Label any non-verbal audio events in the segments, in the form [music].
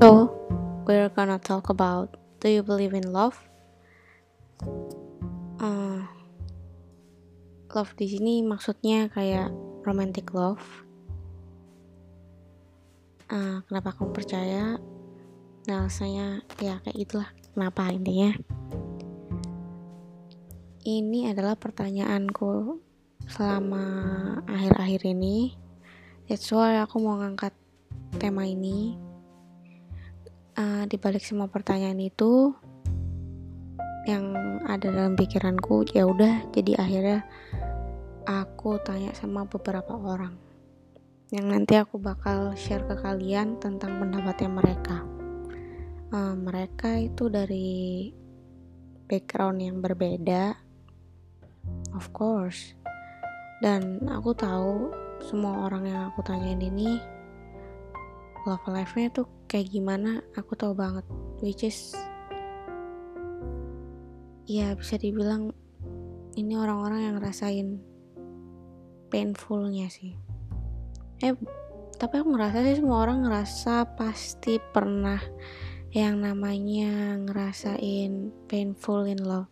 So, we're gonna talk about do you believe in love? Uh, love di sini maksudnya kayak romantic love. Uh, kenapa kamu percaya? Nah, rasanya ya kayak itulah. Kenapa intinya? Ini adalah pertanyaanku selama akhir-akhir ini. That's why aku mau ngangkat tema ini uh, di balik semua pertanyaan itu yang ada dalam pikiranku ya udah jadi akhirnya aku tanya sama beberapa orang. Yang nanti aku bakal share ke kalian tentang pendapatnya mereka. Uh, mereka itu dari background yang berbeda of course. Dan aku tahu semua orang yang aku tanyain ini love life-nya tuh kayak gimana aku tahu banget. Which is ya bisa dibilang ini orang-orang yang ngerasain painfulnya sih. Eh tapi aku ngerasa sih semua orang ngerasa pasti pernah yang namanya ngerasain painful in love.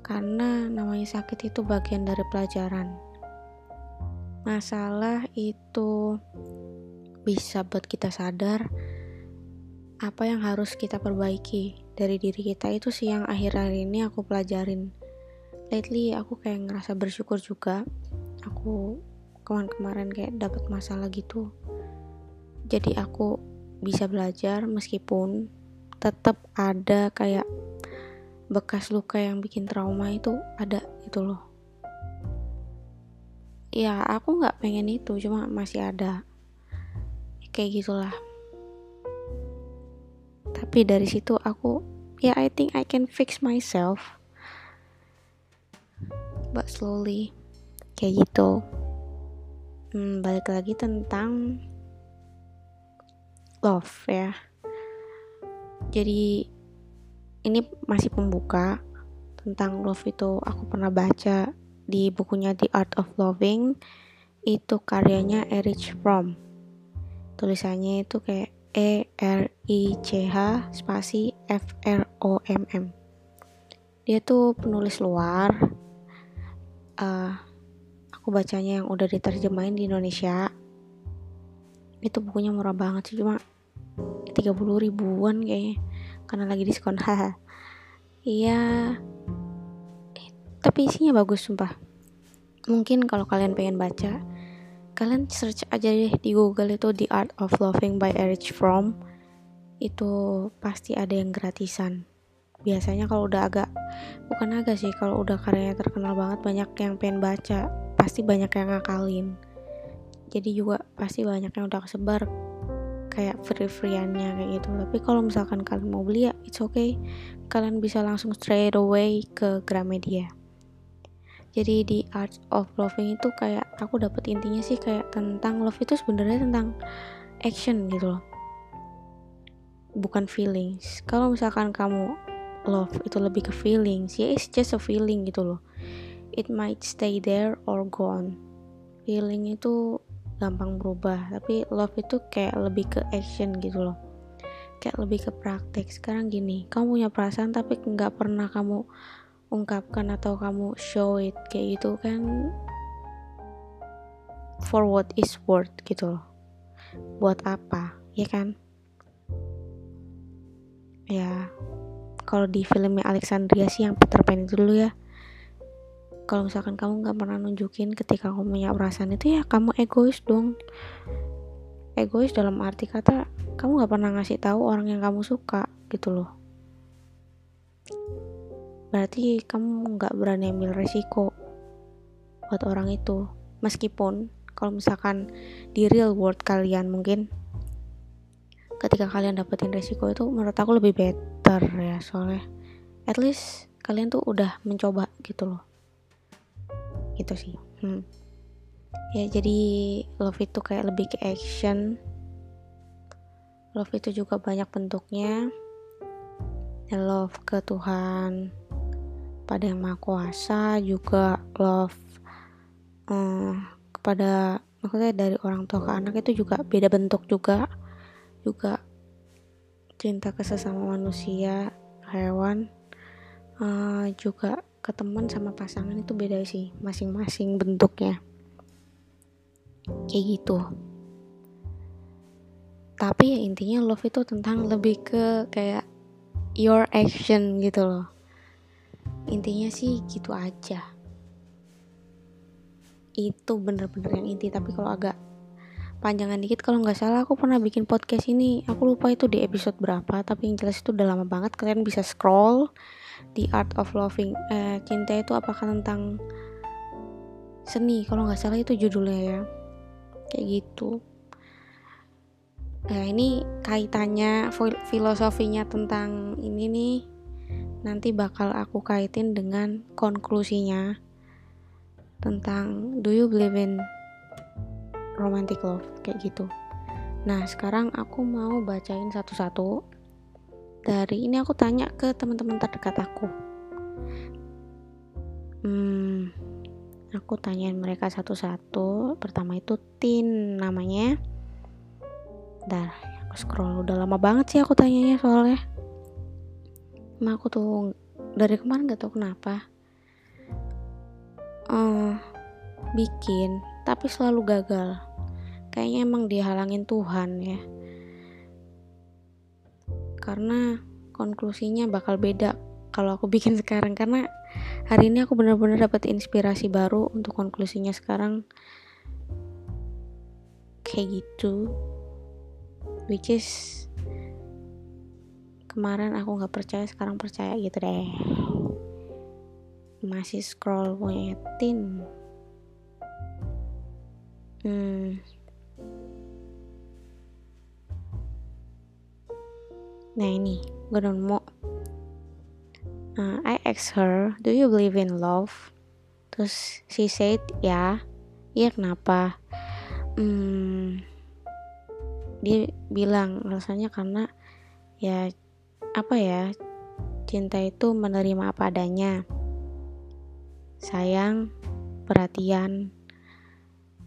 Karena namanya sakit itu bagian dari pelajaran. Masalah itu bisa buat kita sadar apa yang harus kita perbaiki dari diri kita. Itu sih yang akhir-akhir ini aku pelajarin. Lately aku kayak ngerasa bersyukur juga. Aku kemarin-kemarin kayak dapat masalah gitu. Jadi aku bisa belajar meskipun tetap ada kayak bekas luka yang bikin trauma itu ada itu loh. Ya aku nggak pengen itu cuma masih ada kayak gitulah. Tapi dari situ aku ya yeah, I think I can fix myself. But slowly kayak gitu. Hmm, balik lagi tentang love ya. Jadi ini masih pembuka tentang love itu. Aku pernah baca di bukunya The Art of Loving. Itu karyanya Erich Fromm tulisannya itu kayak E R I C H spasi F R O M M. Dia tuh penulis luar. Uh, aku bacanya yang udah diterjemahin di Indonesia. Itu bukunya murah banget sih cuma 30 ribuan kayaknya karena lagi diskon. [laughs] Haha. Iya. Tapi isinya bagus sumpah. Mungkin kalau kalian pengen baca kalian search aja deh di Google itu The Art of Loving by Erich Fromm. Itu pasti ada yang gratisan. Biasanya kalau udah agak bukan agak sih kalau udah karyanya terkenal banget banyak yang pengen baca pasti banyak yang ngakalin. Jadi juga pasti banyak yang udah kesebar kayak free-freeannya kayak gitu. Tapi kalau misalkan kalian mau beli ya it's okay. Kalian bisa langsung straight away ke Gramedia jadi di art of loving itu kayak aku dapat intinya sih kayak tentang love itu sebenarnya tentang action gitu loh. Bukan feelings. Kalau misalkan kamu love itu lebih ke feelings. Ya it's just a feeling gitu loh. It might stay there or gone feeling itu gampang berubah tapi love itu kayak lebih ke action gitu loh. Kayak lebih ke praktek. Sekarang gini kamu punya perasaan tapi nggak pernah kamu ungkapkan atau kamu show it kayak gitu kan for what is worth gitu loh. Buat apa ya kan? Ya kalau di filmnya Alexandria sih yang Peter Pan itu dulu ya. Kalau misalkan kamu nggak pernah nunjukin ketika kamu punya perasaan itu ya kamu egois dong. Egois dalam arti kata kamu nggak pernah ngasih tahu orang yang kamu suka gitu loh berarti kamu nggak berani ambil resiko buat orang itu. Meskipun kalau misalkan di real world kalian mungkin ketika kalian dapetin resiko itu menurut aku lebih better ya soalnya at least kalian tuh udah mencoba gitu loh. Gitu sih hmm. ya jadi love itu kayak lebih ke action. Love itu juga banyak bentuknya. Love ke Tuhan pada yang maha kuasa juga love uh, kepada maksudnya dari orang tua ke anak itu juga beda bentuk juga juga cinta ke sesama manusia hewan uh, juga ke teman sama pasangan itu beda sih masing-masing bentuknya. Kayak gitu. Tapi ya intinya love itu tentang lebih ke kayak your action gitu loh intinya sih gitu aja. Itu bener-bener yang inti tapi kalau agak panjangan dikit kalau nggak salah aku pernah bikin podcast ini. Aku lupa itu di episode berapa tapi yang jelas itu udah lama banget. Kalian bisa scroll di art of loving eh, cinta itu apakah tentang seni? Kalau nggak salah itu judulnya ya. Kayak gitu. Nah, ini kaitannya filosofinya tentang ini nih nanti bakal aku kaitin dengan konklusinya tentang do you believe in romantic love kayak gitu. Nah, sekarang aku mau bacain satu-satu. Dari ini aku tanya ke teman-teman terdekat aku. Hmm, aku tanyain mereka satu-satu. Pertama itu Tin namanya Bentar, aku scroll udah lama banget sih aku tanyanya soalnya. Emang aku tuh dari kemarin gak tau kenapa. Uh, bikin, tapi selalu gagal. Kayaknya emang dihalangin Tuhan ya. Karena konklusinya bakal beda kalau aku [laughs] bikin sekarang karena hari ini aku benar-benar dapat inspirasi baru untuk konklusinya sekarang kayak gitu which is kemarin aku nggak percaya sekarang percaya gitu deh. Masih scroll punya tin hmm. Nah ini. Gue mau uh, I asked her do you believe in love? Terus she said ya iya kenapa? Hmm. Dia bilang alasannya karena ya apa ya cinta itu menerima apa adanya. Sayang perhatian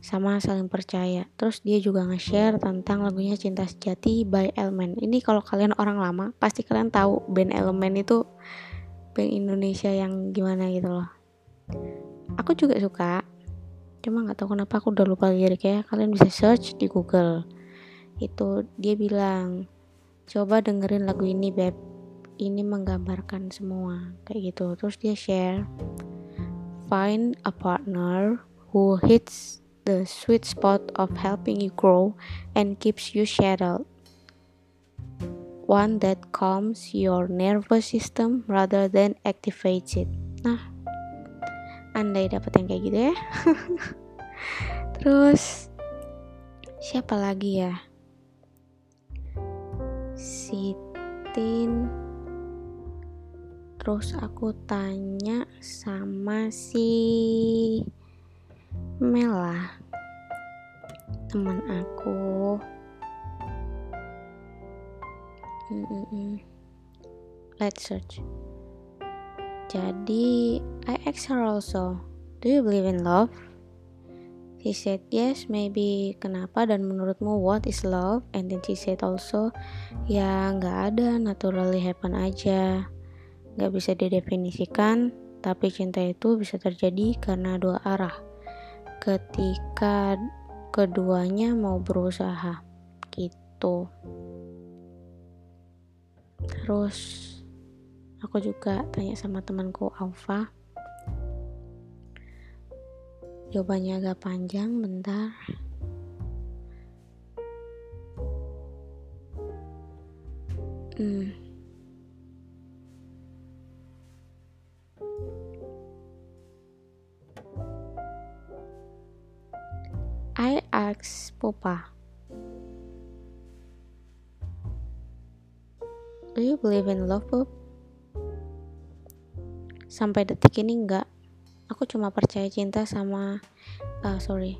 sama saling percaya. Terus dia juga nge-share tentang lagunya Cinta Sejati by Elmen. Ini kalau kalian orang lama pasti kalian tahu band Elmen itu band Indonesia yang gimana gitu loh. Aku juga suka cuma nggak tahu kenapa aku udah lupa liriknya. Kalian bisa search di Google. Itu dia bilang coba dengerin lagu ini beb. Ini menggambarkan semua kayak gitu. Terus dia share find a partner who hits the sweet spot of helping you grow and keeps you settled. One that calms your nervous system rather than activates it. Nah andai dapat yang kayak gitu ya. [laughs] Terus siapa lagi ya Sitin terus aku tanya sama si Mela teman aku. Let's search. Jadi I asked her also. Do you believe in love He said yes, maybe kenapa dan menurutmu what is love? And then she said also, ya nggak ada, naturally happen aja. Nggak bisa didefinisikan, tapi cinta itu bisa terjadi karena dua arah. Ketika keduanya mau berusaha, gitu. Terus aku juga tanya sama temanku Alfa Jawabannya agak panjang, bentar. Hmm. I ask Papa, Do you believe in love, Pop? Sampai detik ini enggak aku cuma percaya cinta sama uh, sorry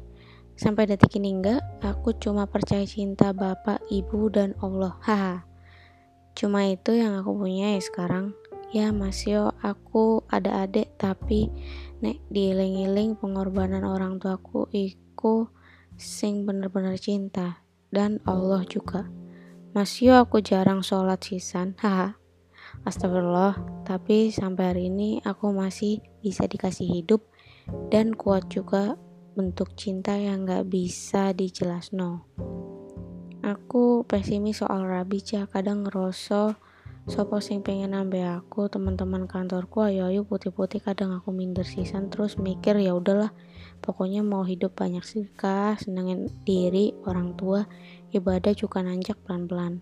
sampai detik ini enggak. Aku cuma percaya cinta bapak ibu dan Allah. Haha. Cuma itu yang aku punya ya sekarang. Ya Mas Yo aku ada adik tapi nek diiling-iling pengorbanan orang tuaku iku sing bener-bener cinta. Dan Allah juga. Mas yo aku jarang sholat sisan. Haha Astagfirullah tapi sampai hari ini aku masih bisa dikasih hidup dan kuat juga bentuk cinta yang gak bisa dijelas no aku pesimis soal rabi kadang ngerosok Sopo sing pengen nambah aku teman-teman kantorku ayo ayo putih-putih kadang aku minder sisan terus mikir ya udahlah pokoknya mau hidup banyak sedekah senengin diri orang tua ibadah juga nanjak pelan-pelan.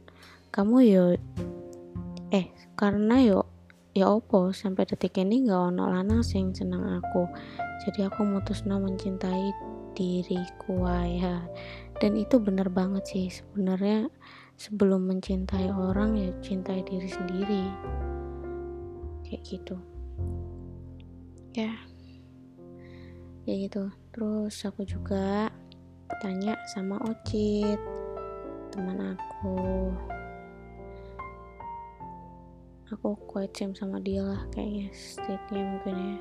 Kamu yo eh karena yo ya opo sampai detik ini gak ono lanang sing seneng aku. Jadi aku mutusno mencintai diriku ya. Dan itu bener banget sih sebenarnya sebelum mencintai orang ya cintai diri sendiri. Kayak gitu. Ya. Ya gitu. Terus aku juga tanya sama Ocit teman aku aku quite same sama dia lah kayaknya state-nya mungkin ya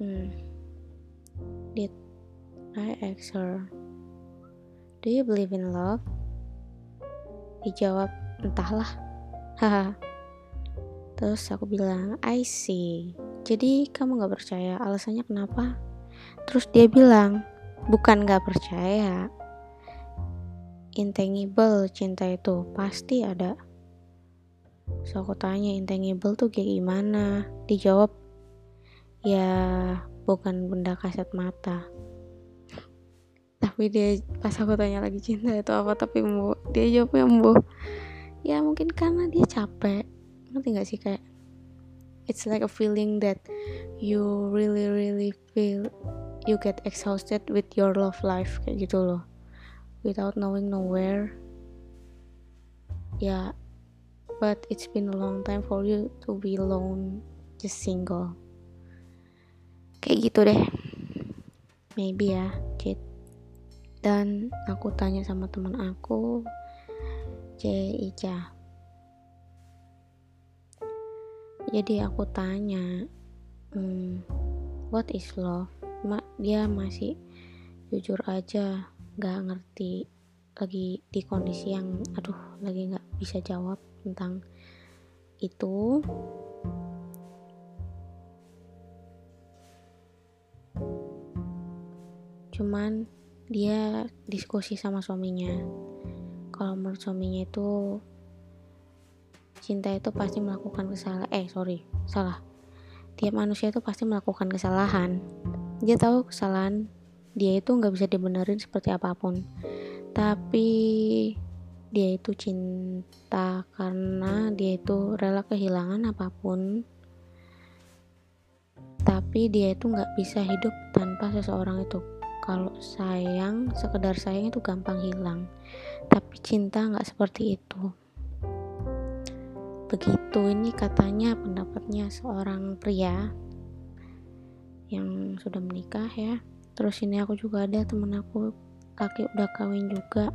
hmm did I ask her do you believe in love Dijawab, entahlah. Haha. Terus aku bilang, I see. Jadi kamu gak percaya, alasannya kenapa? Terus dia bilang, bukan gak percaya. Intangible cinta itu pasti ada. So aku tanya intangible tuh kayak gimana? Dijawab, ya bukan benda kasat mata. Tapi dia pas aku tanya lagi cinta itu apa? Tapi bu dia jawabnya bu ya mungkin karena dia capek. Ngerti gak sih kayak it's like a feeling that you really really feel you get exhausted with your love life kayak gitu loh. Without knowing nowhere. Ya but it's been a long time for you to be alone just single. Kayak gitu deh. Maybe ya cheat dan aku tanya sama teman aku C Ica jadi aku tanya hmm, what is love? Mak dia masih jujur aja nggak ngerti lagi di kondisi yang aduh lagi nggak bisa jawab tentang itu. Cuman dia diskusi sama suaminya. Kalau menurut suaminya itu cinta itu pasti melakukan kesalahan. Eh sorry salah. Tiap manusia itu pasti melakukan kesalahan. Dia tahu kesalahan dia itu nggak bisa dibenerin seperti apa pun. Tapi dia itu cinta karena dia itu rela kehilangan apa pun. Tapi dia itu nggak bisa hidup tanpa seseorang itu. Kalau sayang sekedar sayang itu gampang hilang. Tapi cinta nggak seperti itu. Begitu ini katanya pendapatnya seorang pria yang sudah menikah ya. Terus ini aku juga ada temen aku laki udah kawin juga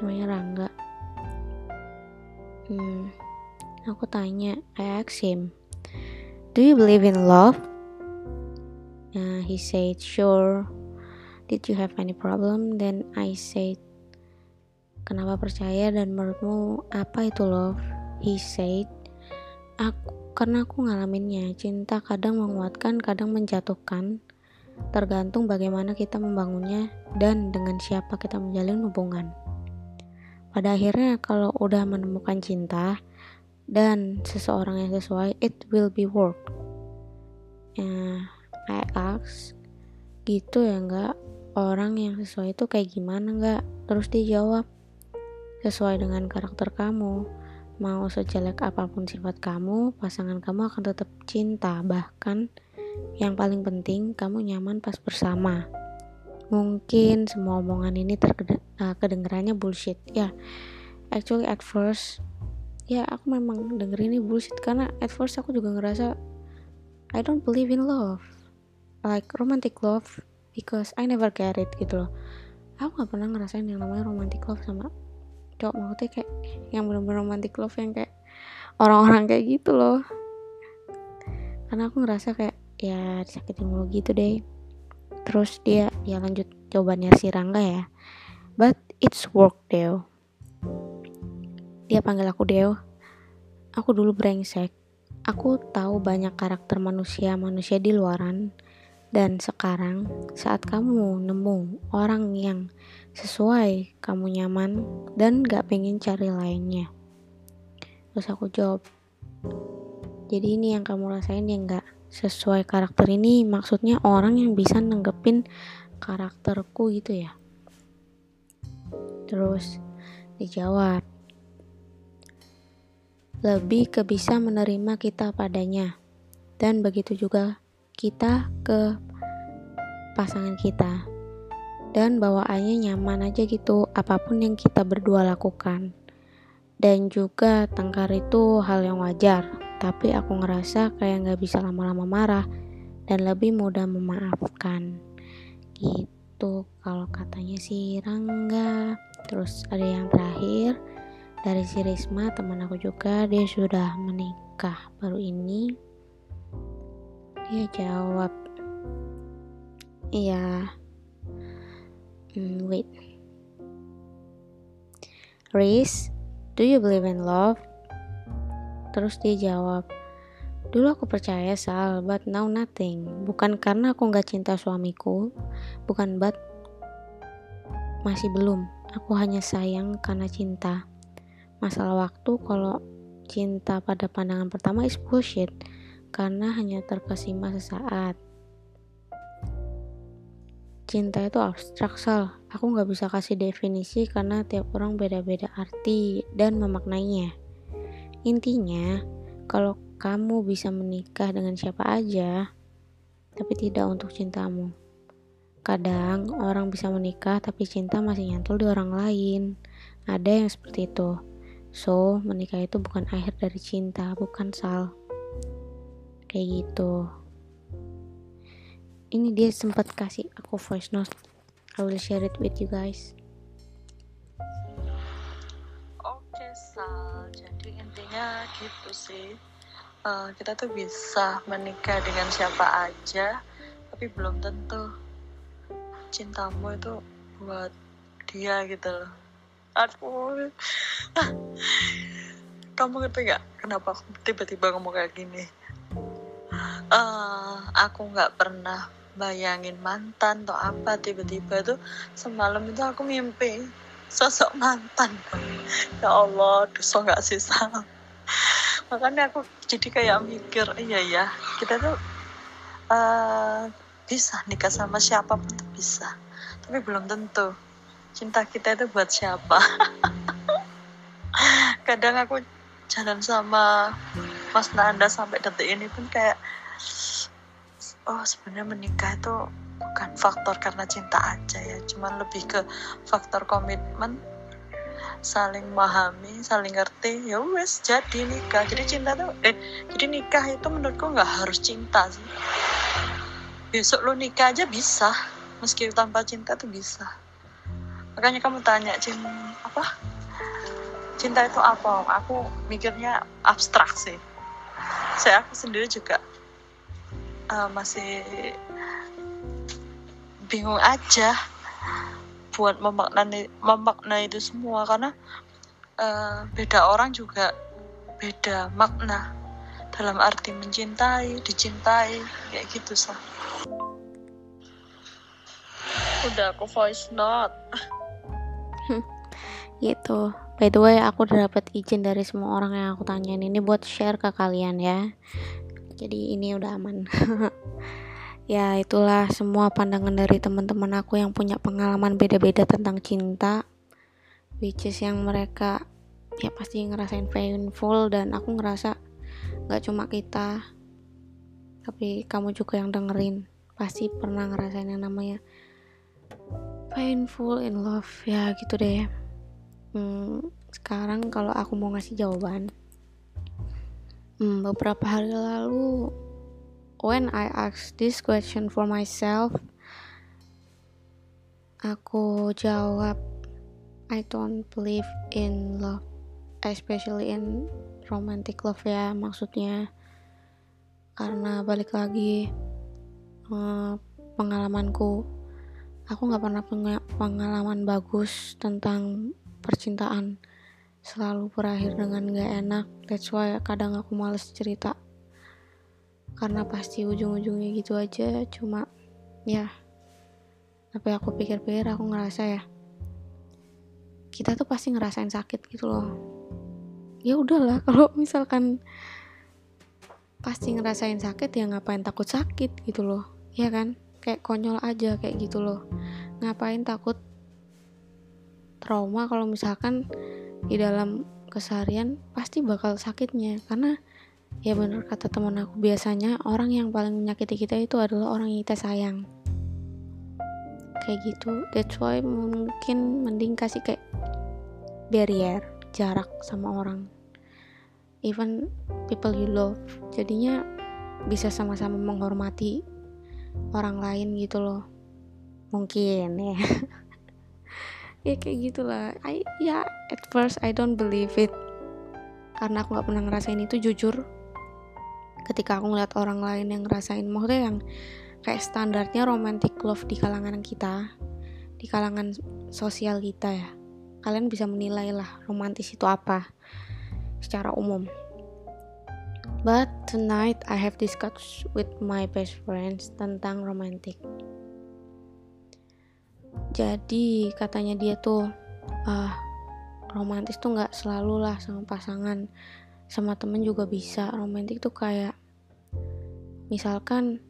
namanya Rangga hmm, aku tanya I ask him do you believe in love uh, he said sure Did you have any problem? Then I said, Kenapa percaya dan menurutmu apa itu love? He said, Aku karena aku ngalaminnya. Cinta kadang menguatkan, kadang menjatuhkan. Tergantung bagaimana kita membangunnya dan dengan siapa kita menjalin hubungan. Pada akhirnya kalau udah menemukan cinta dan seseorang yang sesuai, it will be work. Uh, I ask, gitu ya enggak? orang yang sesuai itu kayak gimana nggak terus dijawab sesuai dengan karakter kamu mau sejelek apa pun sifat kamu pasangan kamu akan tetap cinta bahkan yang paling penting kamu nyaman pas bersama mungkin semua omongan ini uh, kedengarannya bullshit. Ya actually at first ya aku memang denger ini bullshit karena at first aku juga ngerasa I don't believe in love. Like romantic love because I never get it gitu loh. Aku gak pernah ngerasain yang namanya romantic love sama cowok maksudnya kayak yang bener-bener romantic love yang kayak orang-orang kayak gitu loh. Karena aku ngerasa kayak ya disakitin mulu gitu deh. Terus dia ya lanjut jawabannya si Rangga ya but it's work deh dia panggil aku Deo. Aku dulu brengsek. Aku tahu banyak karakter manusia-manusia di luaran. Dan sekarang saat kamu nemu orang yang sesuai kamu nyaman dan gak pengen cari lainnya. Terus aku jawab jadi ini yang kamu rasain yang gak sesuai karakter ini? Maksudnya orang yang bisa nanggepin karakterku gitu ya terus dijawab lebih ke bisa menerima kita padanya. Dan begitu juga kita ke pasangan kita. Dan bawaannya nyaman aja gitu, apa pun yang kita berdua lakukan. Dan juga tengkar itu hal yang wajar, tapi aku ngerasa kayak nggak bisa lama-lama marah dan lebih mudah memaafkan. Gitu kalau katanya si Rangga. Terus ada yang terakhir, dari si Risma teman aku juga dia sudah menikah baru ini dia jawab iya hmm, wait Riz do you believe in love terus dia jawab Dulu aku percaya Sal, but now nothing. Bukan karena aku nggak cinta suamiku, bukan but masih belum. Aku hanya sayang karena cinta. Masalah waktu kalau cinta pada pandangan pertama is bullshit karena hanya terkesima sesaat. Cinta itu abstrak sal aku nggak bisa kasih definisi karena tiap orang beda-beda arti dan memaknainya. Intinya kalau kamu bisa menikah dengan siapa aja tapi tidak untuk cintamu kadang orang bisa menikah tapi cinta masih nyantol di orang lain ada yang seperti itu So, menikah itu bukan akhir dari cinta, bukan sal. Kayak gitu. Ini dia sempat kasih aku voice note. I will share it with you guys. Oke, Sal. Jadi intinya gitu sih. Uh, kita tuh bisa menikah dengan siapa aja, tapi belum tentu cintamu itu buat dia gitu loh. Aduh [laughs] kamu ngerti gak kenapa aku tiba-tiba ngomong kayak gini? Uh, aku nggak pernah bayangin mantan atau apa tiba-tiba tuh semalam itu aku mimpi sosok mantan. Ya Allah dosa nggak sih Sal? Makanya aku jadi kayak mikir iya ya kita tuh uh, bisa nikah sama siapa pun bisa. Tapi belum tentu. Cinta kita itu buat siapa? [laughs] Kadang aku jalan sama Mas Nanda sampai detik ini pun kayak oh sebenarnya menikah itu bukan faktor karena cinta aja ya. Cuman lebih ke faktor komitmen saling memahami saling ngerti. Ya wes jadi nikah. Jadi cinta tuh eh jadi nikah itu menurutku nggak harus cinta sih besok lo nikah aja bisa. Meski tanpa cinta tuh bisa. Makanya kamu tanya cinta apa? Cinta itu apa aku mikirnya abstrak sih. Saya aku sendiri juga uh, masih bingung aja buat memaknai memaknai itu semua. Karena uh, beda orang juga beda makna dalam arti mencintai dicintai kayak gitu sih udah aku voice note. Gitu. By the way aku udah dapat izin dari semua orang yang aku tanyain ini buat share ke kalian ya. Jadi ini udah aman. [laughs] Ya itulah semua pandangan dari teman-teman aku yang punya pengalaman beda-beda tentang cinta which is yang mereka ya pasti ngerasain painful dan aku ngerasa nggak cuma kita tapi kamu juga yang dengerin. Pasti pernah ngerasain yang namanya painful in love. Ya gitu deh. Hmm, sekarang kalau aku mau ngasih jawaban hmm, beberapa hari lalu when I ask this question for myself aku jawab I don't believe in love especially in romantic love ya maksudnya. Karena balik lagi uh, pengalamanku. Aku nggak pernah punya pengalaman bagus tentang percintaan. Selalu berakhir dengan gak enak. That's why kadang aku males cerita. Karena pasti ujung-ujungnya gitu aja cuma ya. Tapi aku pikir-pikir aku ngerasa ya kita tuh pasti ngerasain sakit gitu loh ya udahlah [laughs] kalau misalkan pasti ngerasain sakit ya ngapain takut sakit gitu loh. Ya kan? Kayak konyol aja kayak gitu loh. Ngapain takut trauma kalau misalkan di dalam keseharian pasti bakal sakitnya. Karena ya bener kata teman aku biasanya orang yang paling menyakiti kita itu adalah orang yang kita sayang. Kayak gitu. That's why mungkin mending kasih kayak barrier jarak sama orang. Even people you love. Jadinya bisa sama-sama menghormati orang lain gitu loh. Mungkin ya. [laughs] Ya kayak gitulah. I ya at first I don't believe it. Karena aku nggak pernah ngerasain itu jujur. Ketika aku ngeliat orang lain yang ngerasain maksudnya yang kayak standarnya romantic love di kalangan kita di kalangan sosial kita ya kalian bisa menilai lah romantis itu apa secara umum. But tonight I have discussed with my best friends tentang romantic jadi katanya dia tuh ah romantis tuh nggak selalu lah sama pasangan. Sama temen juga bisa. Romantis tuh kayak misalkan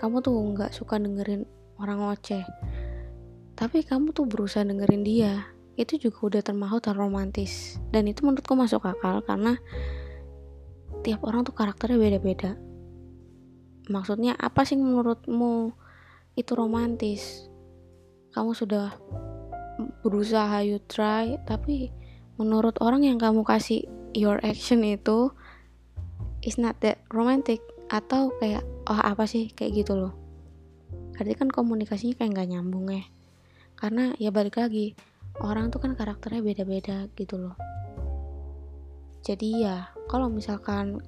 kamu tuh nggak suka dengerin orang ngoceh tapi kamu tuh berusaha dengerin dia itu juga udah termasuk romantis. Dan itu menurutku masuk akal karena tiap orang tuh karakternya beda-beda. Maksudnya apa sih menurutmu itu romantis? Kamu sudah berusaha you try tapi menurut orang yang kamu kasih your action itu is not that romantic. Atau kayak oh apa sih? Kayak gitu loh. Berarti kan komunikasinya kayak nggak nyambung ya. Karena ya balik lagi orang tuh kan karakternya beda-beda gitu loh. Jadi ya kalau misalkan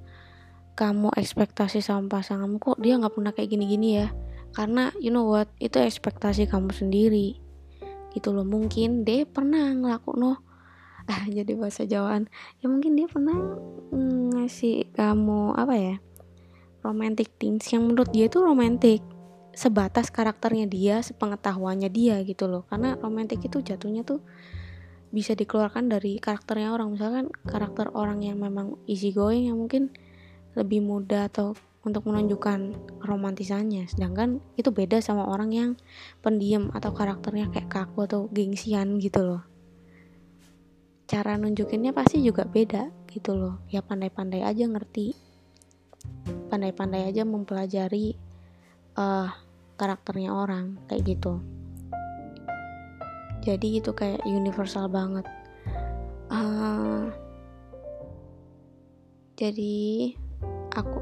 kamu ekspektasi sama pasanganmu kok dia nggak pernah kayak gini-gini ya? Karena you know what itu ekspektasi kamu sendiri. Gitu loh mungkin dia pernah ngelakuin no ah [laughs] jadi bahasa Jawaan. Ya mungkin dia pernah ngasih kamu apa ya romantic things yang menurut dia itu romantic sebatas karakternya dia sepengetahuannya dia gitu loh. Karena romantic itu jatuhnya tuh bisa dikeluarkan dari karakternya orang. Misalkan karakter orang yang memang easy going yang mungkin lebih mudah atau untuk menunjukkan romantisannya sedangkan itu beda sama orang yang pendiam atau karakternya kayak kaku atau gengsian gitu loh. Cara nunjukinnya pasti juga beda gitu loh. Ya pandai-pandai aja ngerti. Pandai-pandai aja mempelajari uh, karakternya orang kayak gitu. Jadi itu kayak universal banget. Uh, jadi aku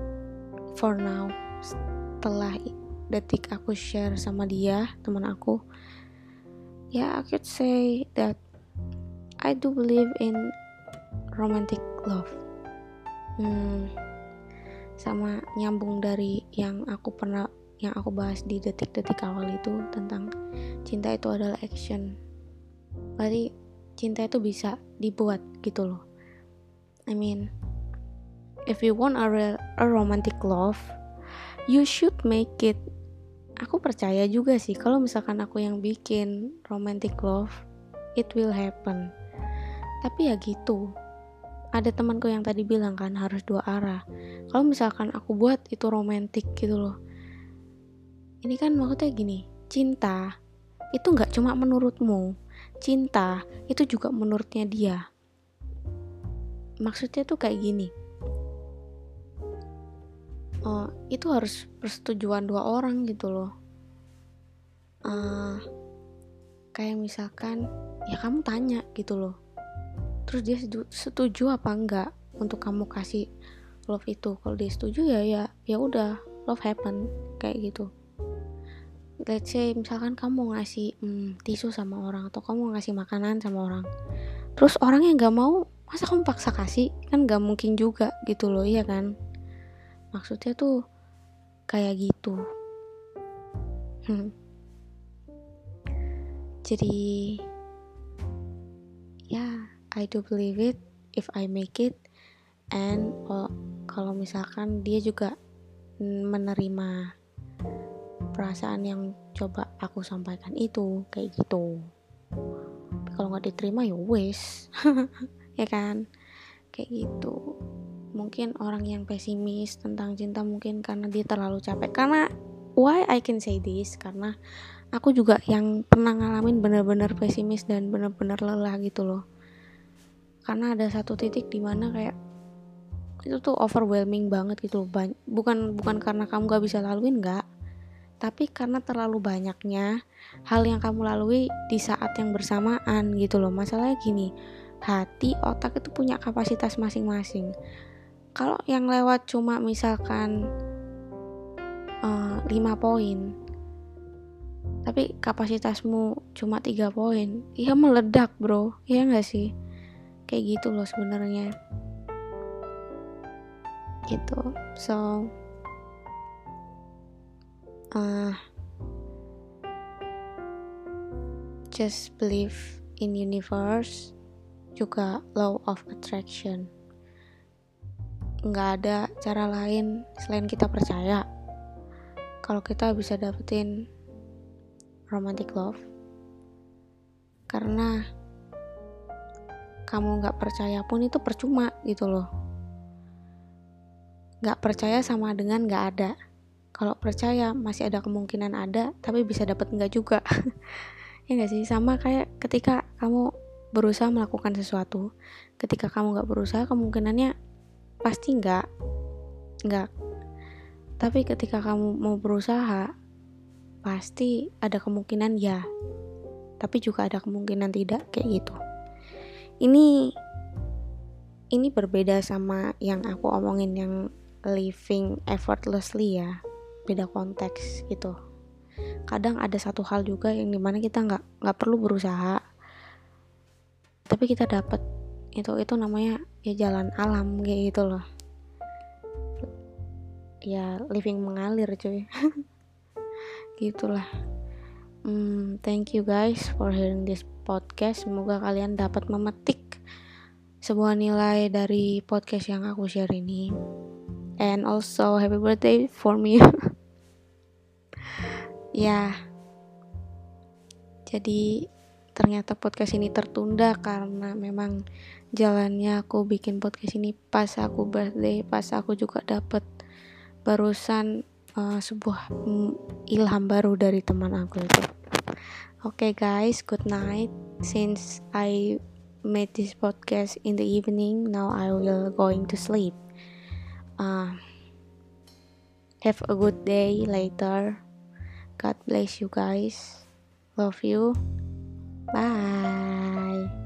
for now setelah detik aku share sama dia teman aku ya yeah, I could say that I do believe in romantic love. Hmm, sama nyambung dari yang aku pernah yang aku bahas di detik-detik awal itu tentang cinta itu adalah action. Berarti cinta itu bisa dibuat gitu loh. I mean if you want a, real, a romantic love you should make it. Aku percaya juga sih kalau misalkan aku yang bikin romantic love it will happen. Tapi ya gitu. Ada temanku yang tadi bilang kan harus dua arah. Kalau misalkan aku buat itu romantic gitu loh ini kan maksudnya gini cinta itu nggak cuma menurutmu cinta itu juga menurutnya dia. Maksudnya tuh kayak gini. Uh, itu harus persetujuan dua orang gitu loh. Uh, kayak misalkan ya kamu tanya gitu loh. Terus dia setuju apa enggak untuk kamu kasih love itu? Kalau dia setuju ya ya ya udah love happen kayak gitu let's say misalkan kamu ngasih hmm, tisu sama orang atau kamu ngasih makanan sama orang terus orang yang nggak mau masa kamu paksa kasih? Kan nggak mungkin juga gitu loh iya kan? Maksudnya tuh kayak gitu. Hmm. jadi ya I do believe it if I make it and oh, kalau misalkan dia juga menerima perasaan yang coba aku sampaikan itu kayak gitu. Tapi kalau nggak diterima ya wes. [laughs] Ya kan? Kayak gitu. Mungkin orang yang pesimis tentang cinta mungkin karena dia terlalu capek. Karena why I can say this? Karena aku juga yang pernah ngalamin bener-bener pesimis dan bener-bener lelah gitu loh. Karena ada satu titik di mana kayak itu tuh overwhelming banget gitu loh. Bukan bukan karena kamu gak bisa laluin nggak tapi karena terlalu banyaknya hal yang kamu lalui di saat yang bersamaan gitu loh. Masalahnya gini hati otak itu punya kapasitas masing-masing. Kalau yang lewat cuma misalkan uh, eh, 5 poin tapi kapasitasmu cuma tiga poin iya meledak bro. Iya gak sih? Kayak gitu loh sebenarnya. Gitu. So uh, just believe in universe juga law of attraction. Nggak ada cara lain selain kita percaya. Kalau kita bisa dapetin romantic love. Karena kamu nggak percaya pun itu percuma gitu loh. Gak percaya sama dengan gak ada. Kalau percaya masih ada kemungkinan ada, tapi bisa dapat enggak juga. [laughs] ya gak sih? Sama kayak ketika kamu berusaha melakukan sesuatu. Ketika kamu gak berusaha, kemungkinannya pasti enggak. Enggak. Tapi ketika kamu mau berusaha, pasti ada kemungkinan ya. Tapi juga ada kemungkinan tidak kayak gitu. Ini ini berbeda sama yang aku omongin yang living effortlessly ya beda konteks gitu. Kadang ada satu hal juga yang di mana kita nggak nggak perlu berusaha. Tapi kita dapat itu itu namanya ya jalan alam kayak gitu loh. Ya living mengalir cuy. [laughs] Gitulah. Hmm, thank you guys for hearing this podcast. Semoga kalian dapat memetik sebuah nilai dari podcast yang aku share ini. And also happy birthday for me [laughs] ya. Jadi ternyata podcast ini tertunda karena memang jalannya aku bikin podcast ini pas aku birthday pas aku juga dapet barusan uh, sebuah ilham baru dari teman aku itu. Oke okay, guys. Good night. Since I made this podcast in the evening now I will going to sleep. Uh, have a good day later god bless you guys. Love you. Bye